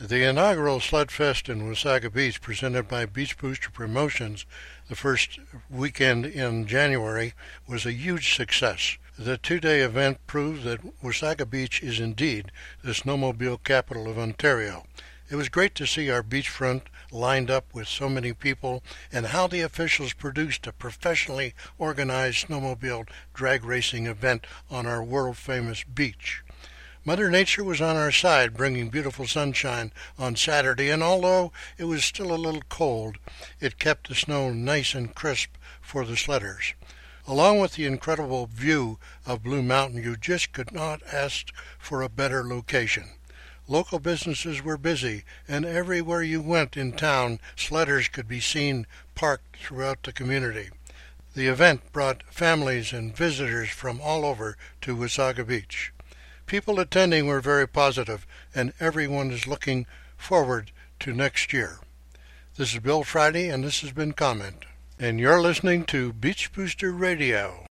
The inaugural Sled-Fest in Wasaga Beach, presented by Beach Booster Promotions the first weekend in January, was a huge success. The two-day event proved that Wasaga Beach is indeed the snowmobile capital of Ontario. It was great to see our beachfront lined up with so many people and how the officials produced a professionally organized snowmobile drag racing event on our world-famous beach. Mother Nature was on our side, bringing beautiful sunshine on Saturday, and although it was still a little cold, it kept the snow nice and crisp for the sledders. Along with the incredible view of Blue Mountain, you just could not ask for a better location. Local businesses were busy, and everywhere you went in town, sledders could be seen parked throughout the community. The event brought families and visitors from all over to Wasaga Beach. People attending were very positive, and everyone is looking forward to next year. This is Bill Friday, and this has been Comment. And you're listening to Beach Booster Radio.